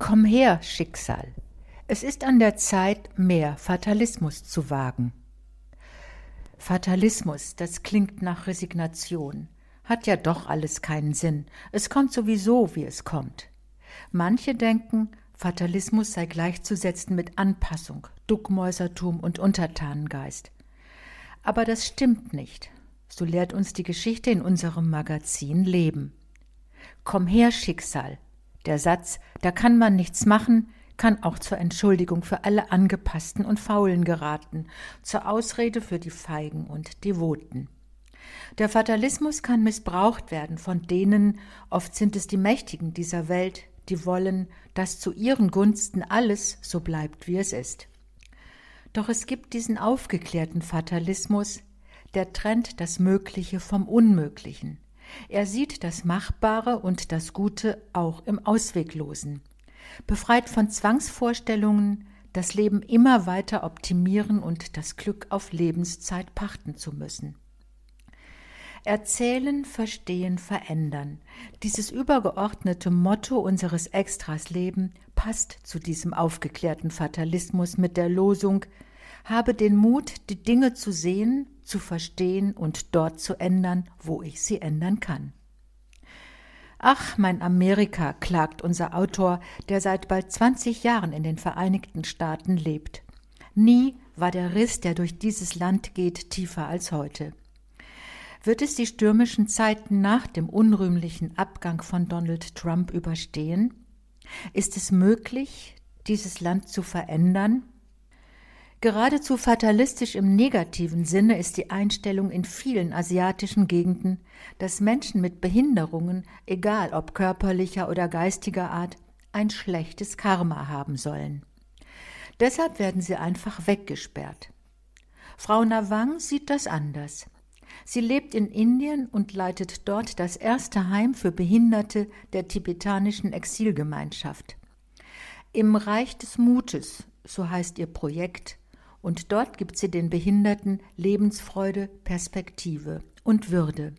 Komm her, Schicksal. Es ist an der Zeit, mehr Fatalismus zu wagen. Fatalismus, das klingt nach Resignation. Hat ja doch alles keinen Sinn. Es kommt sowieso, wie es kommt. Manche denken, Fatalismus sei gleichzusetzen mit Anpassung, Duckmäusertum und Untertanengeist. Aber das stimmt nicht. So lehrt uns die Geschichte in unserem Magazin Leben. Komm her, Schicksal, der Satz, da kann man nichts machen, kann auch zur Entschuldigung für alle Angepassten und Faulen geraten, zur Ausrede für die Feigen und Devoten. Der Fatalismus kann missbraucht werden von denen, oft sind es die Mächtigen dieser Welt, die wollen, dass zu ihren Gunsten alles so bleibt, wie es ist. Doch es gibt diesen aufgeklärten Fatalismus, der trennt das Mögliche vom Unmöglichen. Er sieht das Machbare und das Gute auch im Ausweglosen. Befreit von Zwangsvorstellungen, das Leben immer weiter optimieren und das Glück auf Lebenszeit pachten zu müssen. Erzählen, verstehen, verändern. Dieses übergeordnete Motto unseres Extras Leben passt zu diesem aufgeklärten Fatalismus mit der Losung habe den Mut, die Dinge zu sehen, zu verstehen und dort zu ändern, wo ich sie ändern kann. Ach, mein Amerika, klagt unser Autor, der seit bald 20 Jahren in den Vereinigten Staaten lebt. Nie war der Riss, der durch dieses Land geht, tiefer als heute. Wird es die stürmischen Zeiten nach dem unrühmlichen Abgang von Donald Trump überstehen? Ist es möglich, dieses Land zu verändern? Geradezu fatalistisch im negativen Sinne ist die Einstellung in vielen asiatischen Gegenden, dass Menschen mit Behinderungen, egal ob körperlicher oder geistiger Art, ein schlechtes Karma haben sollen. Deshalb werden sie einfach weggesperrt. Frau Nawang sieht das anders. Sie lebt in Indien und leitet dort das erste Heim für Behinderte der tibetanischen Exilgemeinschaft. Im Reich des Mutes, so heißt ihr Projekt, und dort gibt sie den Behinderten Lebensfreude, Perspektive und Würde.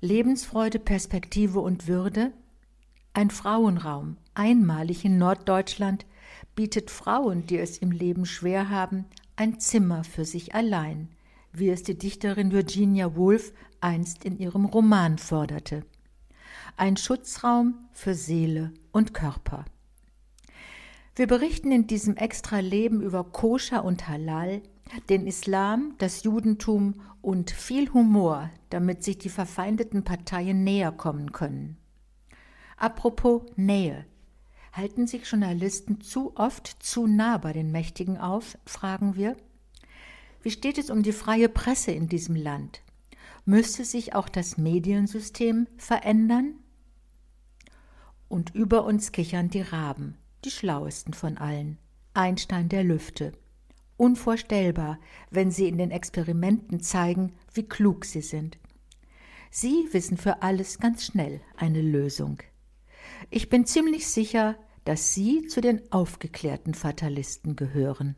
Lebensfreude, Perspektive und Würde? Ein Frauenraum, einmalig in Norddeutschland, bietet Frauen, die es im Leben schwer haben, ein Zimmer für sich allein, wie es die Dichterin Virginia Woolf einst in ihrem Roman forderte. Ein Schutzraum für Seele und Körper. Wir berichten in diesem extra Leben über Koscher und Halal, den Islam, das Judentum und viel Humor, damit sich die verfeindeten Parteien näher kommen können. Apropos Nähe. Halten sich Journalisten zu oft zu nah bei den Mächtigen auf, fragen wir. Wie steht es um die freie Presse in diesem Land? Müsste sich auch das Mediensystem verändern? Und über uns kichern die Raben die schlauesten von allen, Einstein der Lüfte. Unvorstellbar, wenn sie in den Experimenten zeigen, wie klug sie sind. Sie wissen für alles ganz schnell eine Lösung. Ich bin ziemlich sicher, dass Sie zu den aufgeklärten Fatalisten gehören.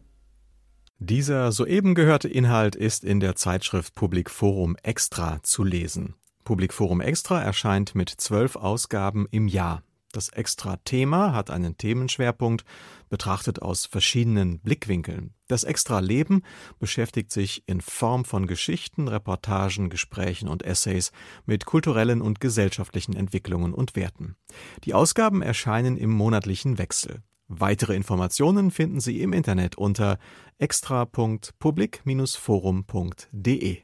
Dieser soeben gehörte Inhalt ist in der Zeitschrift Public Forum Extra zu lesen. Public Forum Extra erscheint mit zwölf Ausgaben im Jahr. Das Extra-Thema hat einen Themenschwerpunkt, betrachtet aus verschiedenen Blickwinkeln. Das Extra-Leben beschäftigt sich in Form von Geschichten, Reportagen, Gesprächen und Essays mit kulturellen und gesellschaftlichen Entwicklungen und Werten. Die Ausgaben erscheinen im monatlichen Wechsel. Weitere Informationen finden Sie im Internet unter extra.public-forum.de.